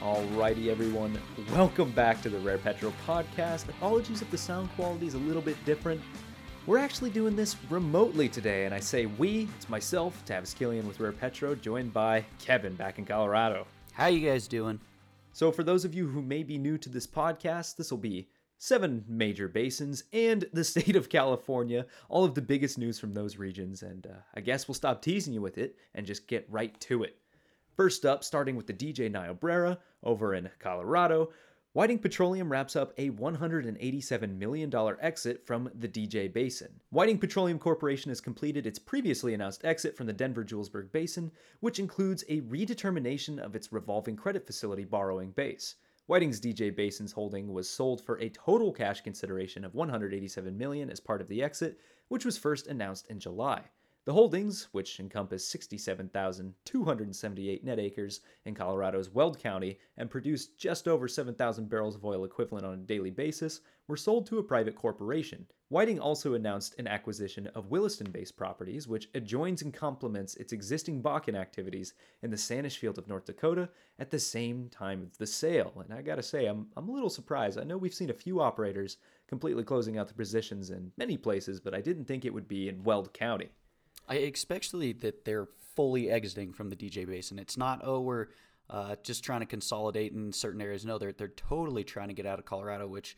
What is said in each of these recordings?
Alrighty, everyone. Welcome back to the Rare Petro podcast. Apologies if the sound quality is a little bit different. We're actually doing this remotely today, and I say we, it's myself, Tavis Killian with Rare Petro, joined by Kevin back in Colorado. How you guys doing? So, for those of you who may be new to this podcast, this will be seven major basins and the state of California, all of the biggest news from those regions, and uh, I guess we'll stop teasing you with it and just get right to it. First up, starting with the DJ Niobrara over in Colorado, Whiting Petroleum wraps up a $187 million exit from the DJ Basin. Whiting Petroleum Corporation has completed its previously announced exit from the Denver Julesburg Basin, which includes a redetermination of its revolving credit facility borrowing base. Whiting's DJ Basin's holding was sold for a total cash consideration of 187 million as part of the exit, which was first announced in July. The holdings, which encompass 67,278 net acres in Colorado's Weld County and produce just over 7,000 barrels of oil equivalent on a daily basis, were sold to a private corporation. Whiting also announced an acquisition of Williston based properties, which adjoins and complements its existing Bakken activities in the Sanish Field of North Dakota at the same time of the sale. And I gotta say, I'm, I'm a little surprised. I know we've seen a few operators completely closing out the positions in many places, but I didn't think it would be in Weld County. I especially that they're fully exiting from the DJ Basin. It's not oh we're uh, just trying to consolidate in certain areas. No, they're they're totally trying to get out of Colorado. Which,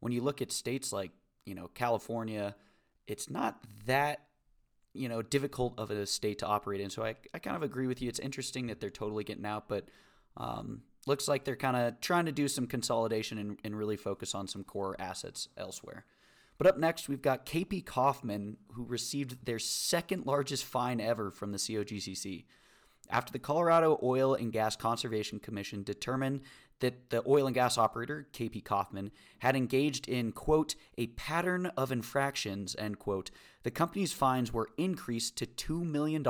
when you look at states like you know California, it's not that you know difficult of a state to operate in. So I I kind of agree with you. It's interesting that they're totally getting out, but um, looks like they're kind of trying to do some consolidation and, and really focus on some core assets elsewhere. But up next, we've got KP Kaufman, who received their second largest fine ever from the COGCC. After the Colorado Oil and Gas Conservation Commission determined that the oil and gas operator, KP Kaufman, had engaged in, quote, a pattern of infractions, end quote, the company's fines were increased to $2 million,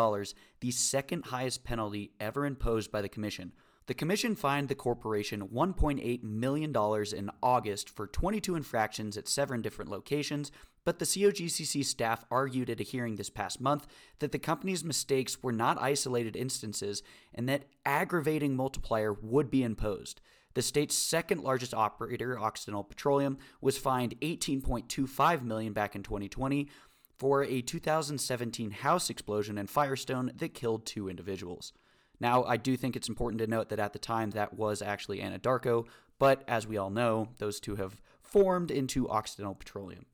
the second highest penalty ever imposed by the commission. The commission fined the corporation $1.8 million in August for 22 infractions at seven different locations, but the COGCC staff argued at a hearing this past month that the company's mistakes were not isolated instances and that aggravating multiplier would be imposed. The state's second largest operator, Occidental Petroleum, was fined 18.25 million back in 2020 for a 2017 house explosion in Firestone that killed two individuals. Now, I do think it's important to note that at the time that was actually Anadarko, but as we all know, those two have formed into Occidental Petroleum.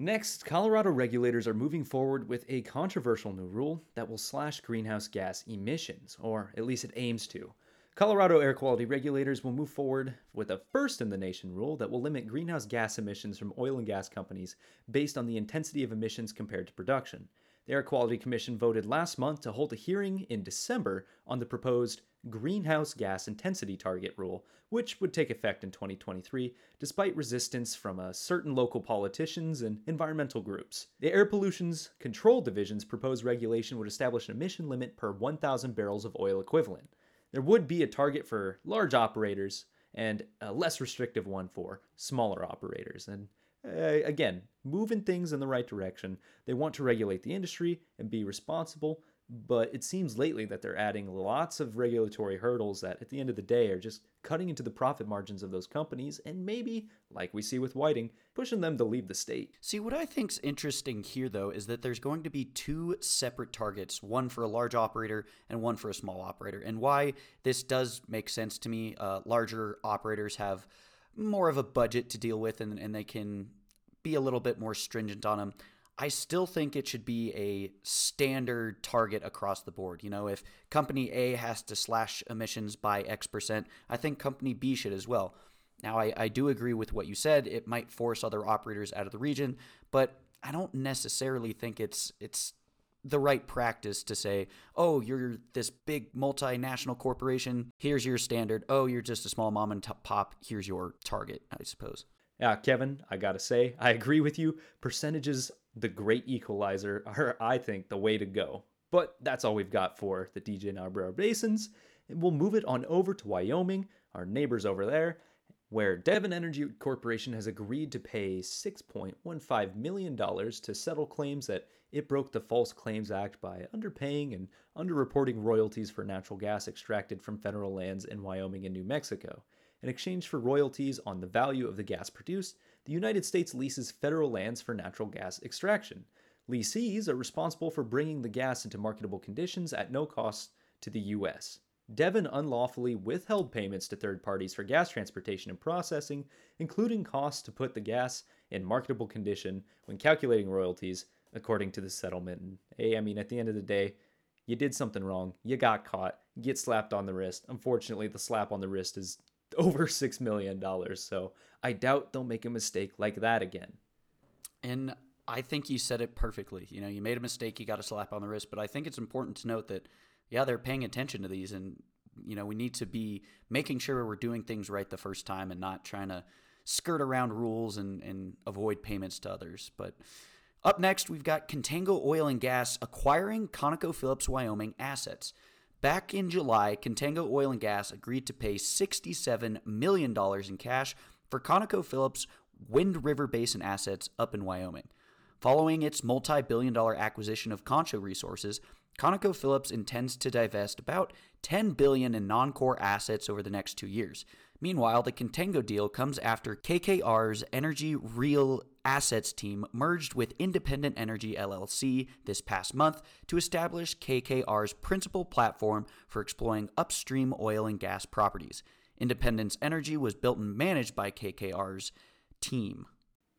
Next, Colorado regulators are moving forward with a controversial new rule that will slash greenhouse gas emissions, or at least it aims to. Colorado air quality regulators will move forward with a first in the nation rule that will limit greenhouse gas emissions from oil and gas companies based on the intensity of emissions compared to production. The Air Quality Commission voted last month to hold a hearing in December on the proposed greenhouse gas intensity target rule, which would take effect in 2023, despite resistance from uh, certain local politicians and environmental groups. The Air Pollution's Control Division's proposed regulation would establish an emission limit per 1,000 barrels of oil equivalent. There would be a target for large operators and a less restrictive one for smaller operators. And uh, again, moving things in the right direction. They want to regulate the industry and be responsible, but it seems lately that they're adding lots of regulatory hurdles that at the end of the day are just cutting into the profit margins of those companies and maybe, like we see with Whiting, pushing them to leave the state. See, what I think's interesting here though is that there's going to be two separate targets, one for a large operator and one for a small operator. And why this does make sense to me, uh, larger operators have more of a budget to deal with and, and they can be a little bit more stringent on them. I still think it should be a standard target across the board. You know, if company A has to slash emissions by X percent, I think company B should as well. Now, I, I do agree with what you said. It might force other operators out of the region, but I don't necessarily think it's it's the right practice to say, oh, you're this big multinational corporation. Here's your standard. Oh, you're just a small mom and pop. Here's your target, I suppose. Yeah, Kevin, I gotta say, I agree with you. Percentages, the great equalizer, are, I think, the way to go. But that's all we've got for the DJ Niobrara Basins. And we'll move it on over to Wyoming, our neighbors over there. where Devon Energy Corporation has agreed to pay $6.15 million to settle claims that it broke the False Claims Act by underpaying and underreporting royalties for natural gas extracted from federal lands in Wyoming and New Mexico. In exchange for royalties on the value of the gas produced, the United States leases federal lands for natural gas extraction. Lessees are responsible for bringing the gas into marketable conditions at no cost to the U.S. Devon unlawfully withheld payments to third parties for gas transportation and processing, including costs to put the gas in marketable condition when calculating royalties, according to the settlement. And hey, I mean, at the end of the day, you did something wrong. You got caught. Get slapped on the wrist. Unfortunately, the slap on the wrist is over $6 million. So I doubt they'll make a mistake like that again. And I think you said it perfectly. You know, you made a mistake, you got a slap on the wrist. But I think it's important to note that yeah, they're paying attention to these, and you know we need to be making sure we're doing things right the first time and not trying to skirt around rules and, and avoid payments to others. But up next, we've got Contango Oil and Gas acquiring ConocoPhillips Wyoming assets. Back in July, Contango Oil and Gas agreed to pay $67 million in cash for ConocoPhillips Wind River Basin assets up in Wyoming. Following its multi billion dollar acquisition of Concho Resources, ConocoPhillips intends to divest about 10 billion in non-core assets over the next 2 years. Meanwhile, the Contango deal comes after KKR's Energy Real Assets team merged with Independence Energy LLC this past month to establish KKR's principal platform for exploring upstream oil and gas properties. Independence Energy was built and managed by KKR's team.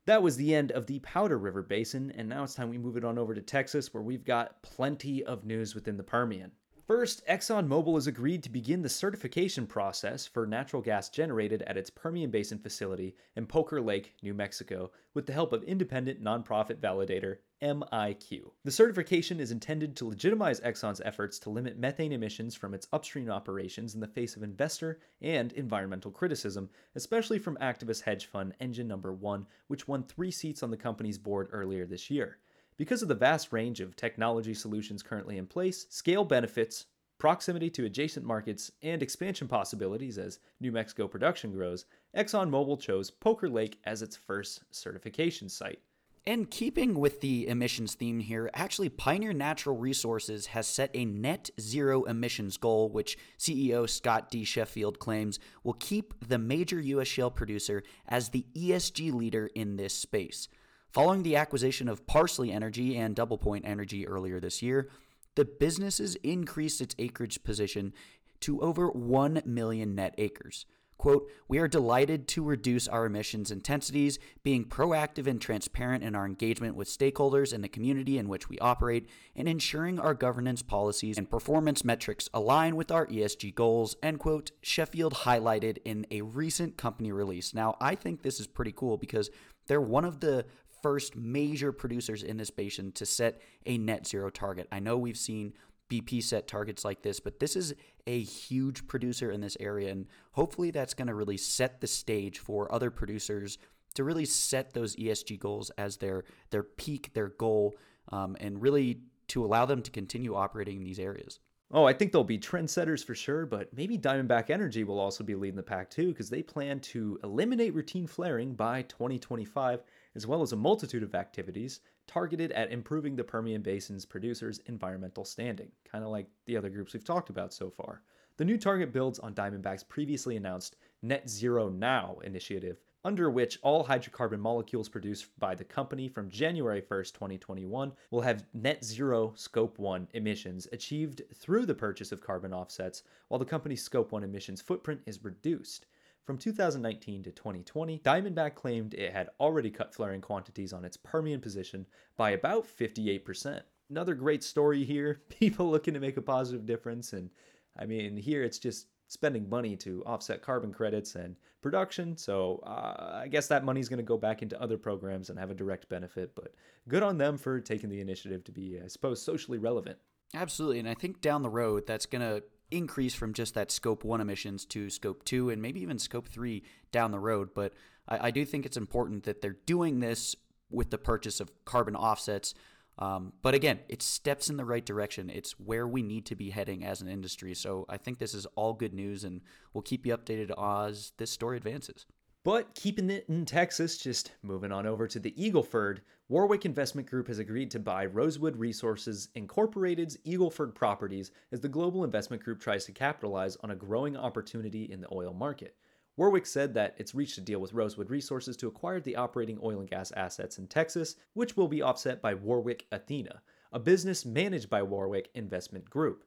That was the end of the Powder River Basin, and now it's time we move it on over to Texas, where we've got plenty of news within the Permian. First, ExxonMobil has agreed to begin the certification process for natural gas generated at its Permian Basin facility in Poker Lake, New Mexico, with the help of independent nonprofit validator MiQ. The certification is intended to legitimize Exxon's efforts to limit methane emissions from its upstream operations in the face of investor and environmental criticism, especially from activist hedge fund Engine Number 1, which won three seats on the company's board earlier this year. Because of the vast range of technology solutions currently in place, scale benefits, proximity to adjacent markets, and expansion possibilities as New Mexico production grows, ExxonMobil chose Poker Lake as its first certification site. And keeping with the emissions theme here, actually, Pioneer Natural Resources has set a net zero emissions goal, which CEO Scott D. Sheffield claims will keep the major U.S. shale producer as the ESG leader in this space. Following the acquisition of Parsley Energy and DoublePoint Energy earlier this year, the businesses increased its acreage position to over 1 million net acres. Quote, we are delighted to reduce our emissions intensities, being proactive and transparent in our engagement with stakeholders in the community in which we operate, and ensuring our governance policies and performance metrics align with our ESG goals, end quote, Sheffield highlighted in a recent company release. Now, I think this is pretty cool because they're one of the first major producers in this basin to set a net zero target. I know we've seen BP set targets like this, but this is a huge producer in this area. And hopefully that's going to really set the stage for other producers to really set those ESG goals as their, their peak, their goal, um, and really to allow them to continue operating in these areas. Oh, I think they'll be trendsetters for sure, but maybe Diamondback Energy will also be leading the pack too, because they plan to eliminate routine flaring by 2025 as well as a multitude of activities targeted at improving the Permian Basin's producers' environmental standing, kind of like the other groups we've talked about so far. The new target builds on Diamondback's previously announced Net Zero Now initiative, under which all hydrocarbon molecules produced by the company from January 1st, 2021 will have net zero Scope 1 emissions achieved through the purchase of carbon offsets, while the company's Scope 1 emissions footprint is reduced. From 2019 to 2020, Diamondback claimed it had already cut flaring quantities on its Permian position by about 58%. Another great story here, people looking to make a positive difference. And I mean, here it's just spending money to offset carbon credits and production. So uh, I guess that money is going to go back into other programs and have a direct benefit. But good on them for taking the initiative to be, I suppose, socially relevant. Absolutely. And I think down the road, that's going to increase from just that scope one emissions to scope two and maybe even scope three down the road. But I, I do think it's important that they're doing this with the purchase of carbon offsets. Um, but again, it's steps in the right direction. It's where we need to be heading as an industry. So I think this is all good news, and we'll keep you updated as this story advances. But keeping it in Texas, just moving on over to the Eagleford, Warwick Investment Group has agreed to buy Rosewood Resources Incorporated's Eagleford properties as the global investment group tries to capitalize on a growing opportunity in the oil market. Warwick said that it's reached a deal with Rosewood Resources to acquire the operating oil and gas assets in Texas, which will be offset by Warwick Athena, a business managed by Warwick Investment Group.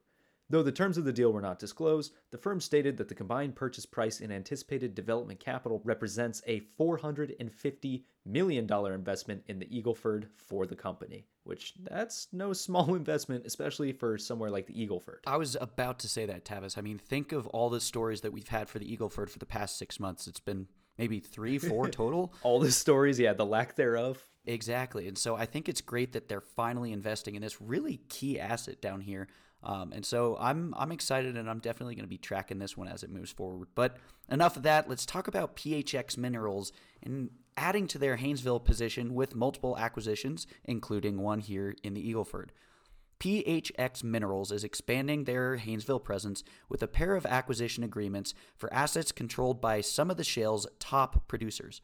Though the terms of the deal were not disclosed, the firm stated that the combined purchase price and anticipated development capital represents a $450 million investment in the Eagleford for the company, which that's no small investment, especially for somewhere like the Eagleford. I was about to say that, Tavis. I mean, think of all the stories that we've had for the Eagleford for the past six months. It's been maybe three, four total. all the stories, yeah, the lack thereof. Exactly. And so I think it's great that they're finally investing in this really key asset down here um, and so I'm I'm excited, and I'm definitely going to be tracking this one as it moves forward. But enough of that. Let's talk about PHX Minerals and adding to their Haynesville position with multiple acquisitions, including one here in the Eagleford. PHX Minerals is expanding their Haynesville presence with a pair of acquisition agreements for assets controlled by some of the shale's top producers.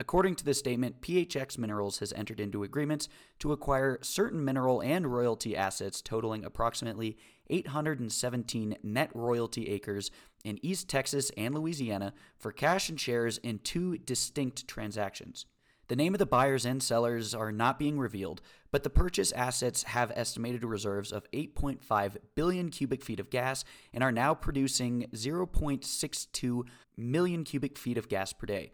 According to the statement, PHX Minerals has entered into agreements to acquire certain mineral and royalty assets totaling approximately 817 net royalty acres in East Texas and Louisiana for cash and shares in two distinct transactions. The name of the buyers and sellers are not being revealed, but the purchase assets have estimated reserves of 8.5 billion cubic feet of gas and are now producing 0.62 million cubic feet of gas per day.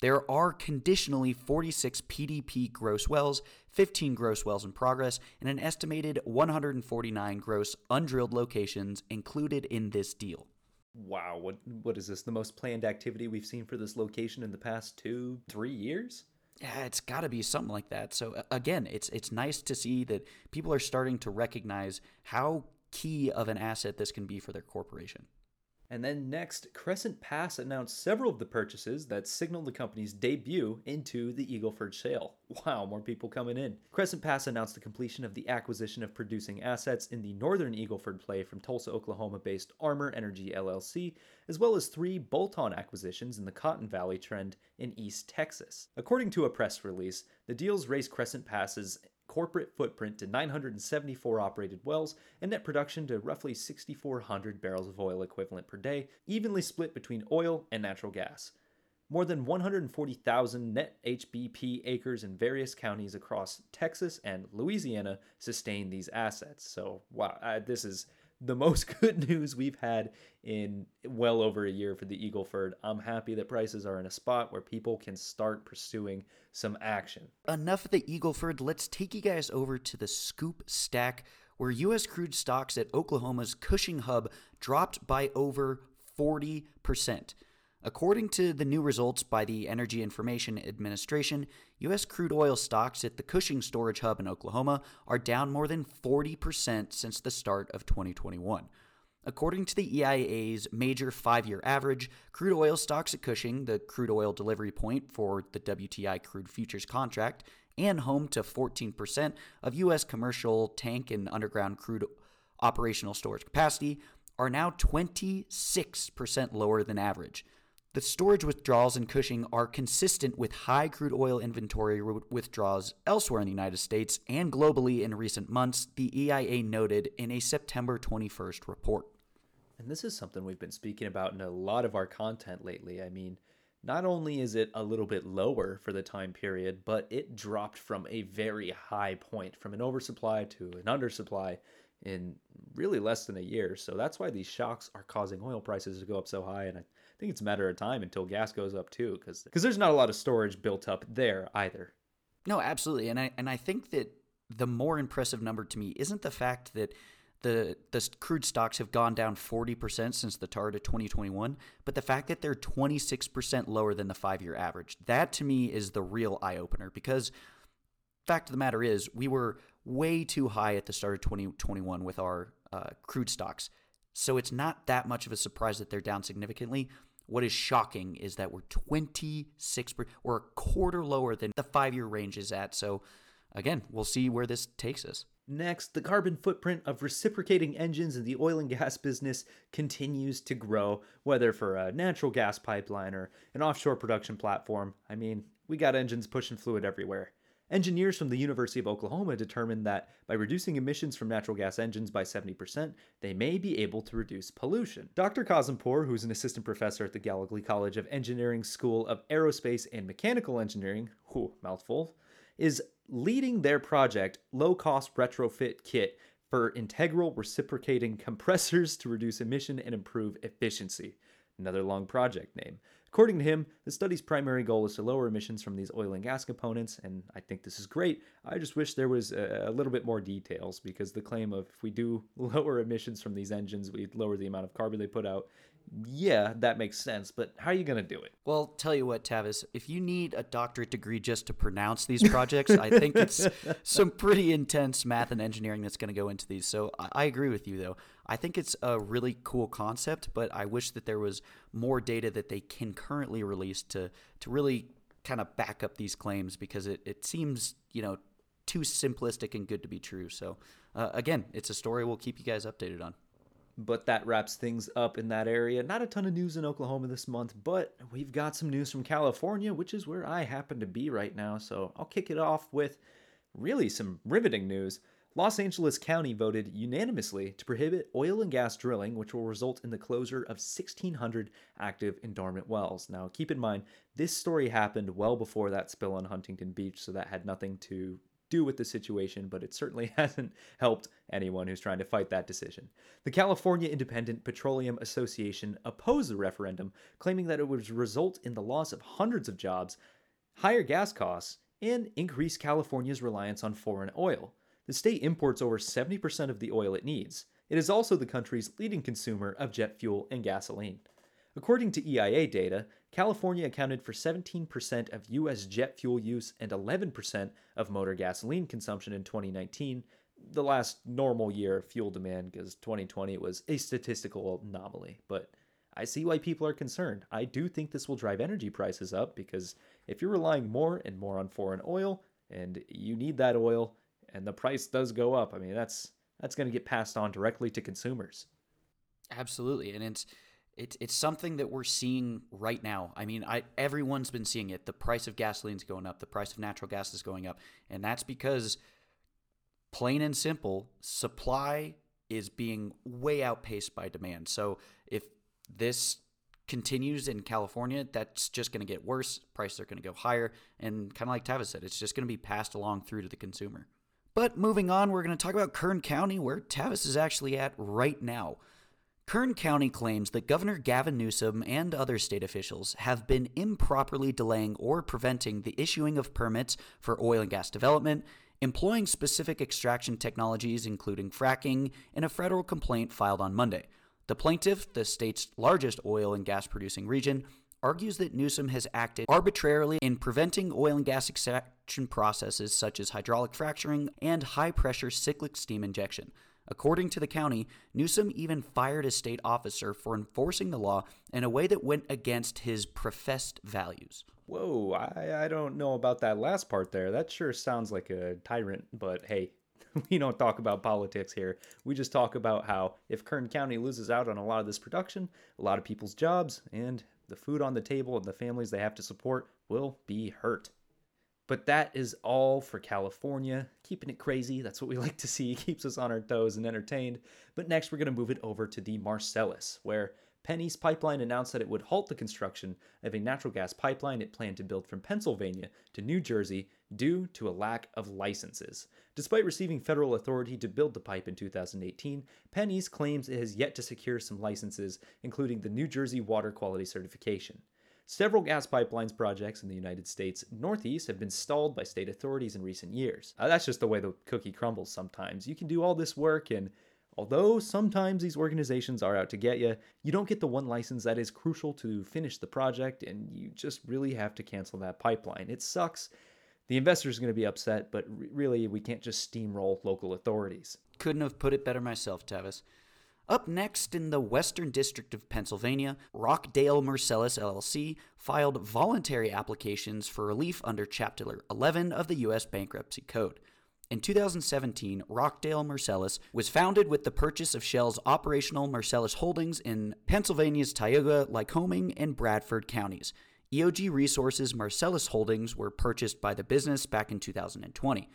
There are conditionally 46 PDP gross wells, 15 gross wells in progress, and an estimated 149 gross undrilled locations included in this deal. Wow, what what is this? The most planned activity we've seen for this location in the past 2 3 years? Yeah, it's got to be something like that. So again, it's it's nice to see that people are starting to recognize how key of an asset this can be for their corporation. And then next, Crescent Pass announced several of the purchases that signaled the company's debut into the Eagleford Shale. Wow, more people coming in. Crescent Pass announced the completion of the acquisition of producing assets in the northern Eagleford play from Tulsa, Oklahoma based Armor Energy LLC, as well as three bolt on acquisitions in the Cotton Valley Trend in East Texas. According to a press release, the deals raise Crescent Pass's corporate footprint to 974 operated wells and net production to roughly 6,400 barrels of oil equivalent per day, evenly split between oil and natural gas. More than 140,000 net HBP acres in various counties across Texas and Louisiana sustain these assets. So, wow, this is the most good news we've had in well over a year for the Eagleford. I'm happy that prices are in a spot where people can start pursuing some action. Enough of the Eagleford. Let's take you guys over to the Scoop Stack, where U.S. crude stocks at Oklahoma's Cushing Hub dropped by over 40%. According to the new results by the Energy Information Administration, U.S. crude oil stocks at the Cushing Storage Hub in Oklahoma are down more than 40% since the start of 2021. According to the EIA's major five year average, crude oil stocks at Cushing, the crude oil delivery point for the WTI crude futures contract, and home to 14% of U.S. commercial tank and underground crude operational storage capacity, are now 26% lower than average. The storage withdrawals in Cushing are consistent with high crude oil inventory withdrawals elsewhere in the United States and globally in recent months, the EIA noted in a September 21st report. And this is something we've been speaking about in a lot of our content lately. I mean, not only is it a little bit lower for the time period, but it dropped from a very high point, from an oversupply to an undersupply in really less than a year. So that's why these shocks are causing oil prices to go up so high. And I think it's a matter of time until gas goes up too, because because there's not a lot of storage built up there either. No, absolutely, and I and I think that the more impressive number to me isn't the fact that the the crude stocks have gone down 40% since the start of 2021, but the fact that they're 26% lower than the 5-year average. That to me is the real eye opener because fact of the matter is we were way too high at the start of 2021 with our uh, crude stocks. So it's not that much of a surprise that they're down significantly. What is shocking is that we're 26, we're a quarter lower than the five year range is at. So again, we'll see where this takes us. Next, the carbon footprint of reciprocating engines in the oil and gas business continues to grow, whether for a natural gas pipeline or an offshore production platform. I mean, we got engines pushing fluid everywhere. Engineers from the University of Oklahoma determined that by reducing emissions from natural gas engines by 70%, they may be able to reduce pollution. Dr. Kazempour, who's an assistant professor at the Gallogly College of Engineering School of Aerospace and Mechanical Engineering, whew, mouthful, is leading their project, Low Cost Retrofit Kit, for integral reciprocating compressors to reduce emission and improve efficiency. Another long project name. According to him, the study's primary goal is to lower emissions from these oil and gas components, and I think this is great. I just wish there was a, little bit more details because the claim of if we do lower emissions from these engines, we lower the amount of carbon they put out. Yeah, that makes sense, but how are you going to do it? Well, tell you what, Tavis, if you need a doctorate degree just to pronounce these projects, I think it's some pretty intense math and engineering that's going to go into these. So I, I agree with you, though. I think it's a really cool concept, but I wish that there was more data that they can currently release to to really kind of back up these claims because it, it seems, you know, too simplistic and good to be true. So uh, again, it's a story we'll keep you guys updated on. But that wraps things up in that area. Not a ton of news in Oklahoma this month, but we've got some news from California, which is where I happen to be right now. So I'll kick it off with really some riveting news. Los Angeles County voted unanimously to prohibit oil and gas drilling, which will result in the closure of 1,600 active and dormant wells. Now, keep in mind, this story happened well before that spill on Huntington Beach, so that had nothing to do with the situation, but it certainly hasn't helped anyone who's trying to fight that decision. The California Independent Petroleum Association opposed the referendum, claiming that it would result in the loss of hundreds of jobs, higher gas costs, and increase California's reliance on foreign oil. The state imports over 70% of the oil it needs. It is also the country's leading consumer of jet fuel and gasoline. According to EIA data, California accounted for 17% of U.S. jet fuel use and 11% of motor gasoline consumption in 2019, the last normal year of fuel demand, because 2020 was a statistical anomaly. But I see why people are concerned. I do think this will drive energy prices up because if you're relying more and more on foreign oil, and you need that oil, and the price does go up, I mean that's that's going to get passed on directly to consumers. Absolutely, and it's it's it's something that we're seeing right now. I mean, I everyone's been seeing it. The price of gasoline's going up, the price of natural gas is going up, and that's because plain and simple, supply is being way outpaced by demand. So if this continues in California, that's just going to get worse. Prices are going to go higher, and kind of like Tavis said, it's just going to be passed along through to the consumer. But moving on, we're going to talk about Kern County, where Tavis is actually at right now. Kern County claims that Governor Gavin Newsom and other state officials have been improperly delaying or preventing the issuing of permits for oil and gas development, employing specific extraction technologies, including fracking, in a federal complaint filed on Monday. The plaintiff, the state's largest oil and gas producing region, argues that Newsom has acted arbitrarily in preventing oil and gas extraction processes such as hydraulic fracturing and high pressure cyclic steam injection. According to the county, Newsom even fired a state officer for enforcing the law in a way that went against his professed values. Whoa, I, I don't know about that last part there. That sure sounds like a tyrant, but hey, we don't talk about politics here. We just talk about how if Kern County loses out on a lot of this production, a lot of people's jobs, and the food on the table and the families they have to support will be hurt. But that is all for California. Keeping it crazy, that's what we like to see. Keeps us on our toes and entertained. But next, we're going to move it over to the Marcellus, where PennEast Pipeline announced that it would halt the construction of a natural gas pipeline it planned to build from Pennsylvania to New Jersey due to a lack of licenses. Despite receiving federal authority to build the pipe in 2018, PennEast claims it has yet to secure some licenses, including the New Jersey Water Quality Certification. Several gas pipelines projects in the United States Northeast have been stalled by state authorities in recent years. Uh, that's just the way the cookie crumbles sometimes. You can do all this work and Although sometimes these organizations are out to get you, you don't get the one license that is crucial to finish the project, and you just really have to cancel that pipeline. It sucks. The investors going to be upset, but really, we can't just steamroll local authorities. Couldn't have put it better myself, Tavis. Up next in the Western District of Pennsylvania, Rockdale Marcellus LLC filed voluntary applications for relief under Chapter 11 of the U.S. Bankruptcy Code. In 2017, Rockdale Marcellus was founded with the purchase of Shell's operational Marcellus holdings in Pennsylvania's Tioga, Lycoming, and Bradford counties. EOG Resources Marcellus holdings were purchased by the business back in 2020.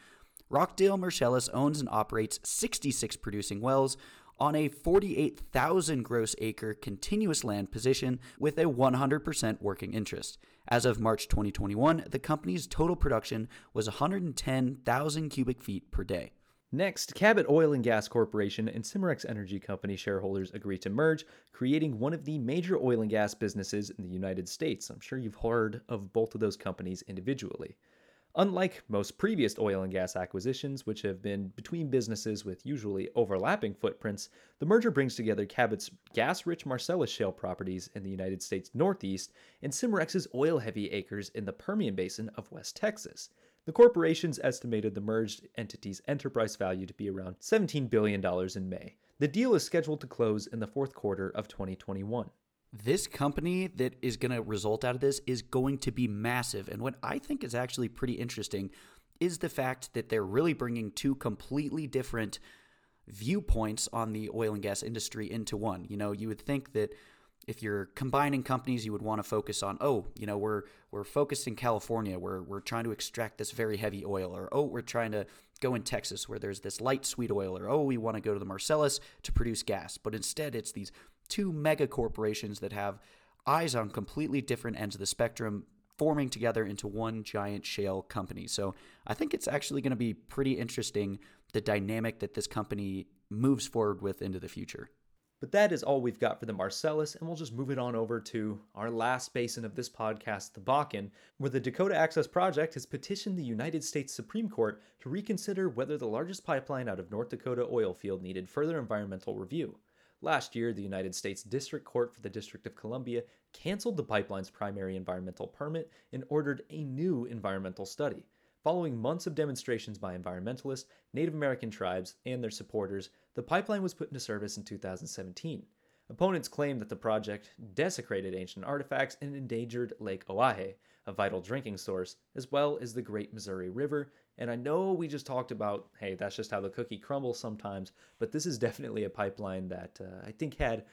Rockdale Marcellus owns and operates 66 producing wells on a 48,000 gross acre continuous land position with a 100% working interest. As of March 2021, the company's total production was 110,000 cubic feet per day. Next, Cabot Oil and Gas Corporation and Cimarex Energy Company shareholders agreed to merge, creating one of the major oil and gas businesses in the United States. I'm sure you've heard of both of those companies individually. Unlike most previous oil and gas acquisitions, which have been between businesses with usually overlapping footprints, the merger brings together Cabot's gas rich Marcellus shale properties in the United States Northeast and Cimarex's oil heavy acres in the Permian Basin of West Texas. The corporations estimated the merged entity's enterprise value to be around $17 billion in May. The deal is scheduled to close in the fourth quarter of 2021 this company that is going to result out of this is going to be massive. And what I think is actually pretty interesting is the fact that they're really bringing two completely different viewpoints on the oil and gas industry into one. You know, you would think that if you're combining companies, you would want to focus on, oh, you know, we're we're focused in California, we're we're trying to extract this very heavy oil, or oh, we're trying to go in Texas where there's this light sweet oil, or oh, we want to go to the Marcellus to produce gas. But instead, it's these two mega corporations that have eyes on completely different ends of the spectrum forming together into one giant shale company. So I think it's actually going to be pretty interesting the dynamic that this company moves forward with into the future. But that is all we've got for the Marcellus, and we'll just move it on over to our last basin of this podcast, the Bakken, where the Dakota Access Project has petitioned the United States Supreme Court to reconsider whether the largest pipeline out of North Dakota oil field needed further environmental review. Last year, the United States District Court for the District of Columbia canceled the pipeline's primary environmental permit and ordered a new environmental study. Following months of demonstrations by environmentalists, Native American tribes, and their supporters, the pipeline was put into service in 2017. Opponents claim that the project desecrated ancient artifacts and endangered Lake Oahe, a vital drinking source, as well as the Great Missouri River and I know we just talked about, hey, that's just how the cookie crumbles sometimes, but this is definitely a pipeline that uh, I think had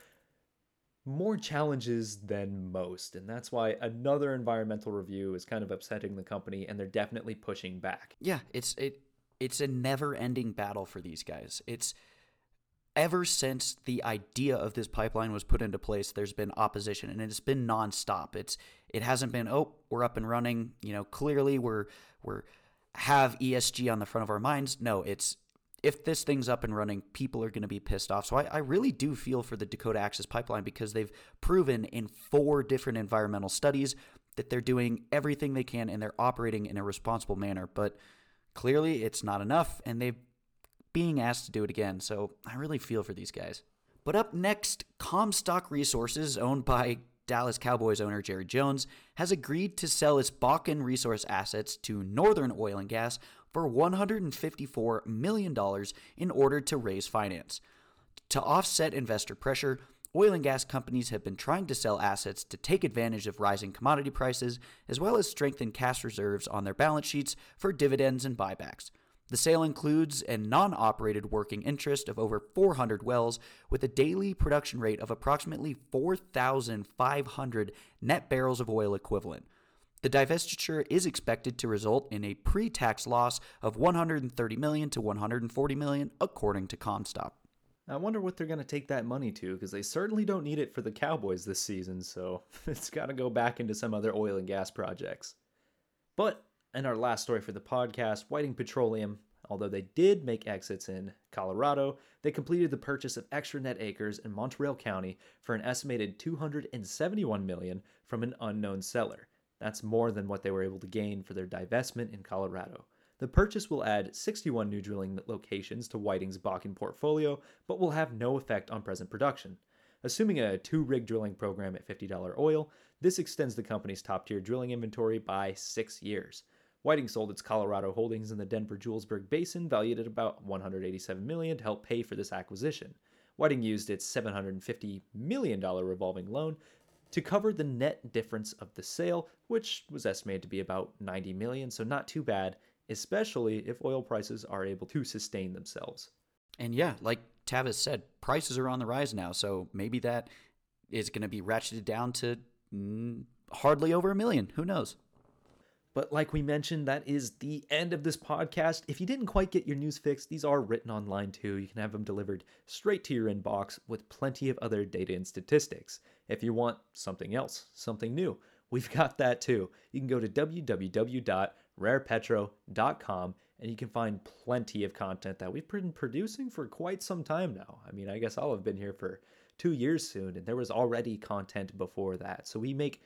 more challenges than most. And that's why another environmental review is kind of upsetting the company and they're definitely pushing back. Yeah, it's it it's a never-ending battle for these guys. It's ever since the idea of this pipeline was put into place, there's been opposition and it's been nonstop. It's it hasn't been, oh, we're up and running, you know, clearly we're we're have ESG on the front of our minds. No, it's if this thing's up and running, people are going to be pissed off. So I, I, really do feel for the Dakota Access Pipeline because they've proven in four different environmental studies that they're doing everything they can and they're operating in a responsible manner. But clearly, it's not enough, and they're being asked to do it again. So I really feel for these guys. But up next, Comstock Resources, owned by Dallas Cowboys owner Jerry Jones has agreed to sell its Bakken resource assets to Northern Oil and Gas for $154 million in order to raise finance. To offset investor pressure, oil and gas companies have been trying to sell assets to take advantage of rising commodity prices, as well as strengthen cash reserves on their balance sheets for dividends and buybacks. The sale includes a non operated working interest of over 400 wells with a daily production rate of approximately 4,500 net barrels of oil equivalent. The divestiture is expected to result in a pre tax loss of 130 million to 140 million, according to Comstock. I wonder what they're going to take that money to because they certainly don't need it for the Cowboys this season, so it's got to go back into some other oil and gas projects. But and our last story for the podcast Whiting Petroleum, although they did make exits in Colorado, they completed the purchase of extra net acres in Mountrail County for an estimated 271 million from an unknown seller. That's more than what they were able to gain for their divestment in Colorado. The purchase will add 61 new drilling locations to Whiting's Bakken portfolio, but will have no effect on present production. Assuming a two rig drilling program at $50 oil, this extends the company's top tier drilling inventory by six years. Whiting sold its Colorado holdings in the Denver-Julesburg Basin, valued at about 187 million, to help pay for this acquisition. Whiting used its 750 million dollar revolving loan to cover the net difference of the sale, which was estimated to be about 90 million, so not too bad especially if oil prices are able to sustain themselves. And yeah, like Tavis said, prices are on the rise now, so maybe that is going to be ratcheted down to mm, hardly over a million. Who knows? But like we mentioned, that is the end of this podcast. If you didn't quite get your news fix, these are written online too. You can have them delivered straight to your inbox with plenty of other data and statistics. If you want something else, something new, we've got that too. You can go to www.rarepetro.com and you can find plenty of content that we've been producing for quite some time now. I mean, I guess I'll have been here for two years soon, and there was already content before that. So we make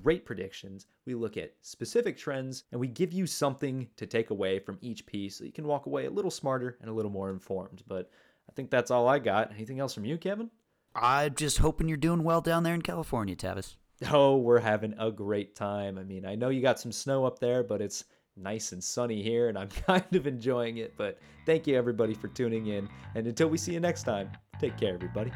great predictions. We look at specific trends and we give you something to take away from each piece so you can walk away a little smarter and a little more informed. But I think that's all I got. Anything else from you, Kevin? I'm just hoping you're doing well down there in California, Tavis. Oh, we're having a great time. I mean, I know you got some snow up there, but it's nice and sunny here, and I'm kind of enjoying it. But thank you, everybody, for tuning in. And until we see you next time, take care, everybody.